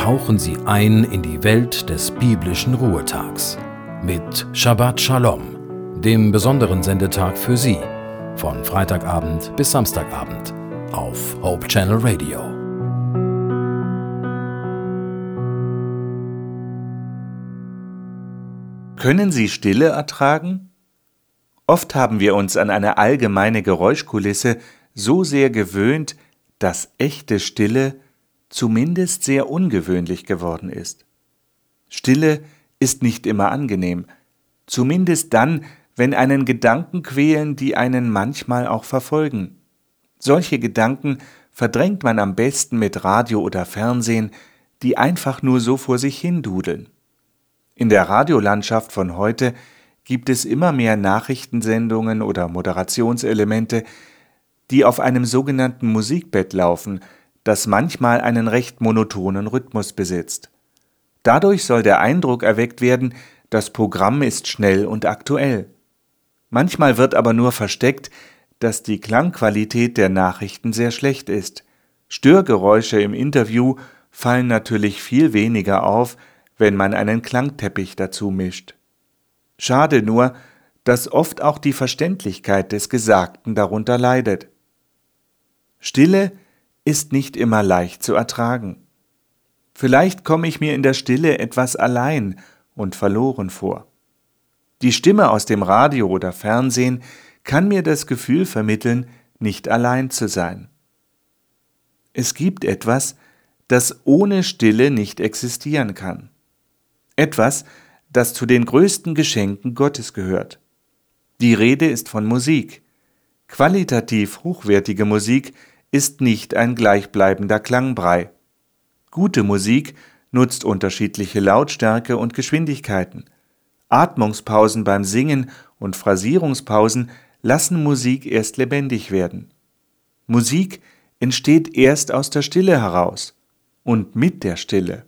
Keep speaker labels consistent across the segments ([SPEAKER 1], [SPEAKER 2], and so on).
[SPEAKER 1] tauchen Sie ein in die Welt des biblischen Ruhetags mit Shabbat Shalom, dem besonderen Sendetag für Sie, von Freitagabend bis Samstagabend auf Hope Channel Radio.
[SPEAKER 2] Können Sie Stille ertragen? Oft haben wir uns an eine allgemeine Geräuschkulisse so sehr gewöhnt, dass echte Stille zumindest sehr ungewöhnlich geworden ist. Stille ist nicht immer angenehm, zumindest dann, wenn einen Gedanken quälen, die einen manchmal auch verfolgen. Solche Gedanken verdrängt man am besten mit Radio oder Fernsehen, die einfach nur so vor sich hin dudeln. In der Radiolandschaft von heute gibt es immer mehr Nachrichtensendungen oder Moderationselemente, die auf einem sogenannten Musikbett laufen, das manchmal einen recht monotonen Rhythmus besitzt. Dadurch soll der Eindruck erweckt werden, das Programm ist schnell und aktuell. Manchmal wird aber nur versteckt, dass die Klangqualität der Nachrichten sehr schlecht ist. Störgeräusche im Interview fallen natürlich viel weniger auf, wenn man einen Klangteppich dazu mischt. Schade nur, dass oft auch die Verständlichkeit des Gesagten darunter leidet. Stille ist nicht immer leicht zu ertragen. Vielleicht komme ich mir in der Stille etwas allein und verloren vor. Die Stimme aus dem Radio oder Fernsehen kann mir das Gefühl vermitteln, nicht allein zu sein. Es gibt etwas, das ohne Stille nicht existieren kann. Etwas, das zu den größten Geschenken Gottes gehört. Die Rede ist von Musik. Qualitativ hochwertige Musik ist nicht ein gleichbleibender Klangbrei. Gute Musik nutzt unterschiedliche Lautstärke und Geschwindigkeiten. Atmungspausen beim Singen und Phrasierungspausen lassen Musik erst lebendig werden. Musik entsteht erst aus der Stille heraus und mit der Stille.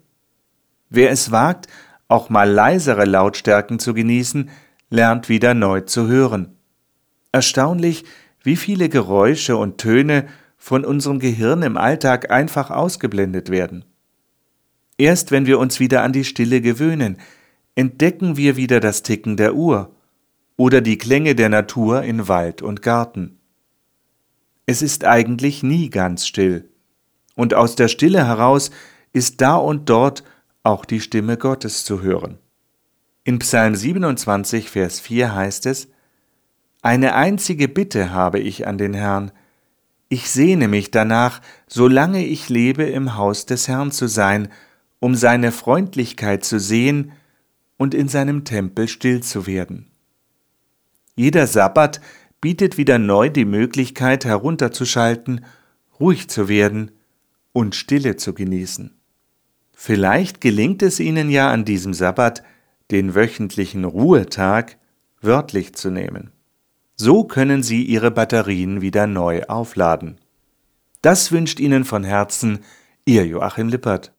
[SPEAKER 2] Wer es wagt, auch mal leisere Lautstärken zu genießen, lernt wieder neu zu hören. Erstaunlich, wie viele Geräusche und Töne von unserem Gehirn im Alltag einfach ausgeblendet werden. Erst wenn wir uns wieder an die Stille gewöhnen, entdecken wir wieder das Ticken der Uhr oder die Klänge der Natur in Wald und Garten. Es ist eigentlich nie ganz still, und aus der Stille heraus ist da und dort auch die Stimme Gottes zu hören. In Psalm 27, Vers 4 heißt es, Eine einzige Bitte habe ich an den Herrn, ich sehne mich danach, solange ich lebe, im Haus des Herrn zu sein, um seine Freundlichkeit zu sehen und in seinem Tempel still zu werden. Jeder Sabbat bietet wieder neu die Möglichkeit herunterzuschalten, ruhig zu werden und Stille zu genießen. Vielleicht gelingt es Ihnen ja an diesem Sabbat, den wöchentlichen Ruhetag wörtlich zu nehmen. So können Sie Ihre Batterien wieder neu aufladen. Das wünscht Ihnen von Herzen Ihr Joachim Lippert.